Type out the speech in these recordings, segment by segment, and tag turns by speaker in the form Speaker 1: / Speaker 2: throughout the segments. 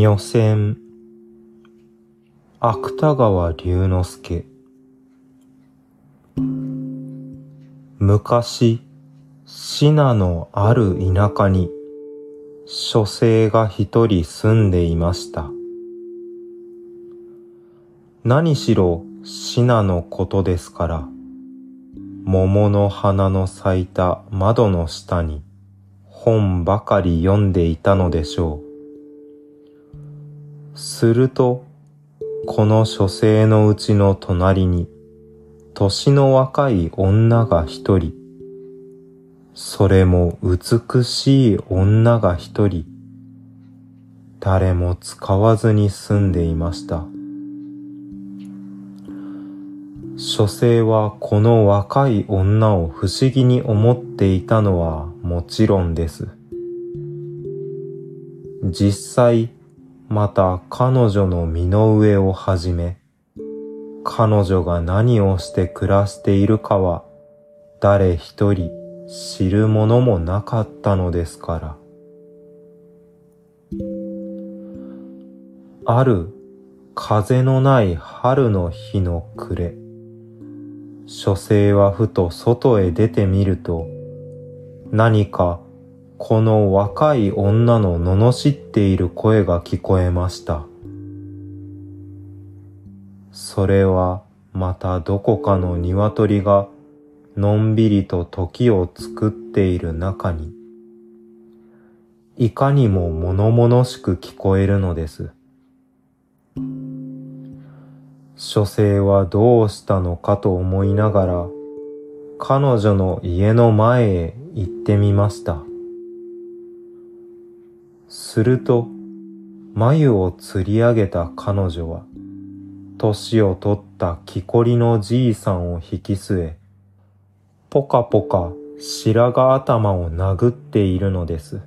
Speaker 1: 女船芥川龍之介。昔信濃のある田舎に書生が一人住んでいました。何しろ信濃のことですから桃の花の咲いた窓の下に本ばかり読んでいたのでしょう。すると、この書生のうちの隣に、年の若い女が一人、それも美しい女が一人、誰も使わずに住んでいました。書生はこの若い女を不思議に思っていたのはもちろんです。実際、また彼女の身の上をはじめ、彼女が何をして暮らしているかは誰一人知るものもなかったのですから。ある風のない春の日の暮れ。書生はふと外へ出てみると、何かこの若い女の罵っている声が聞こえました。それはまたどこかの鶏がのんびりと時を作っている中に、いかにも物々しく聞こえるのです。書生はどうしたのかと思いながら、彼女の家の前へ行ってみました。すると、眉を吊り上げた彼女は、年を取った木こりのじいさんを引き据え、ぽかぽか白髪頭を殴っているのです。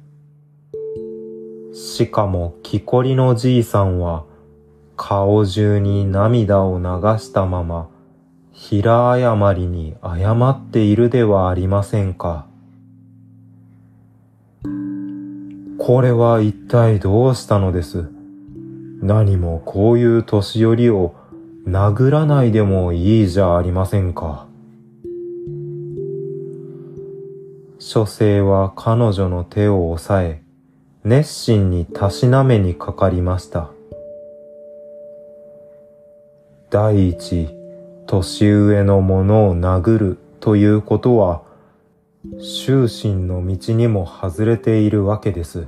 Speaker 1: しかも木こりのじいさんは、顔中に涙を流したまま、平謝りに謝っているではありませんか。これは一体どうしたのです？何もこういう年寄りを殴らないでもいいじゃありませんか。書生は彼女の手を押さえ、熱心にたしなめにかかりました。第一、年上の者を殴るということは、終身の道にも外れているわけです。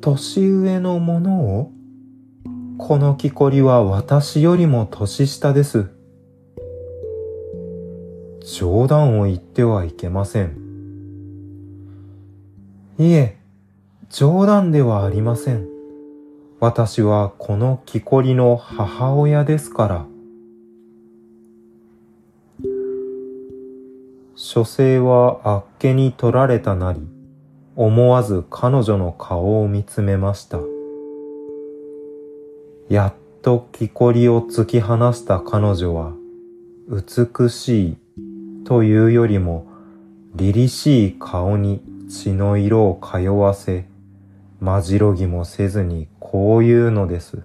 Speaker 1: 年上の者をこの木こりは私よりも年下です。冗談を言ってはいけません。いえ、冗談ではありません。私はこの木こりの母親ですから。書生はあっけに取られたなり、思わず彼女の顔を見つめました。やっと木こりを突き放した彼女は、美しいというよりも、凛々しい顔に血の色を通わせ、まじろぎもせずにこう言うのです。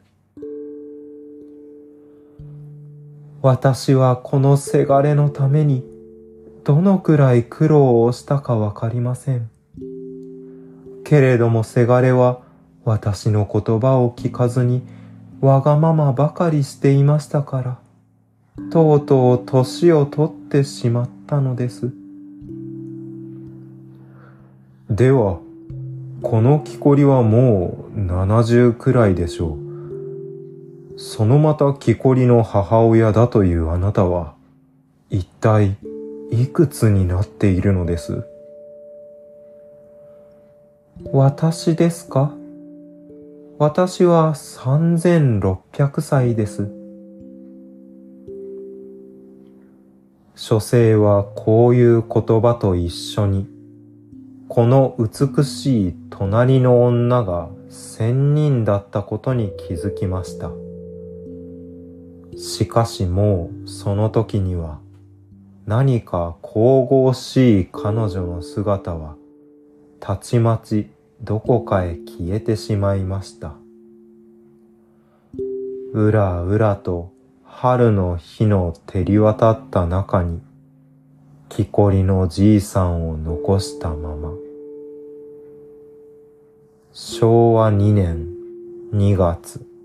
Speaker 1: 私はこのせがれのためにどのくらい苦労をしたかわかりません。けれどもせがれは私の言葉を聞かずにわがままばかりしていましたから、とうとう年を取ってしまったのです。では、この木こりはもう70くらいでしょう。そのまた木こりの母親だというあなたは、一体いくつになっているのです？私ですか？私は3600歳です。書生はこういう言葉と一緒にこの美しい隣の女が仙人だったことに気づきました。しかしもうその時には何か神々しい彼女の姿はたちまちどこかへ消えてしまいました。うらうらと春の日の照り渡った中に、木こりのじいさんを残したまま。昭和2年2月。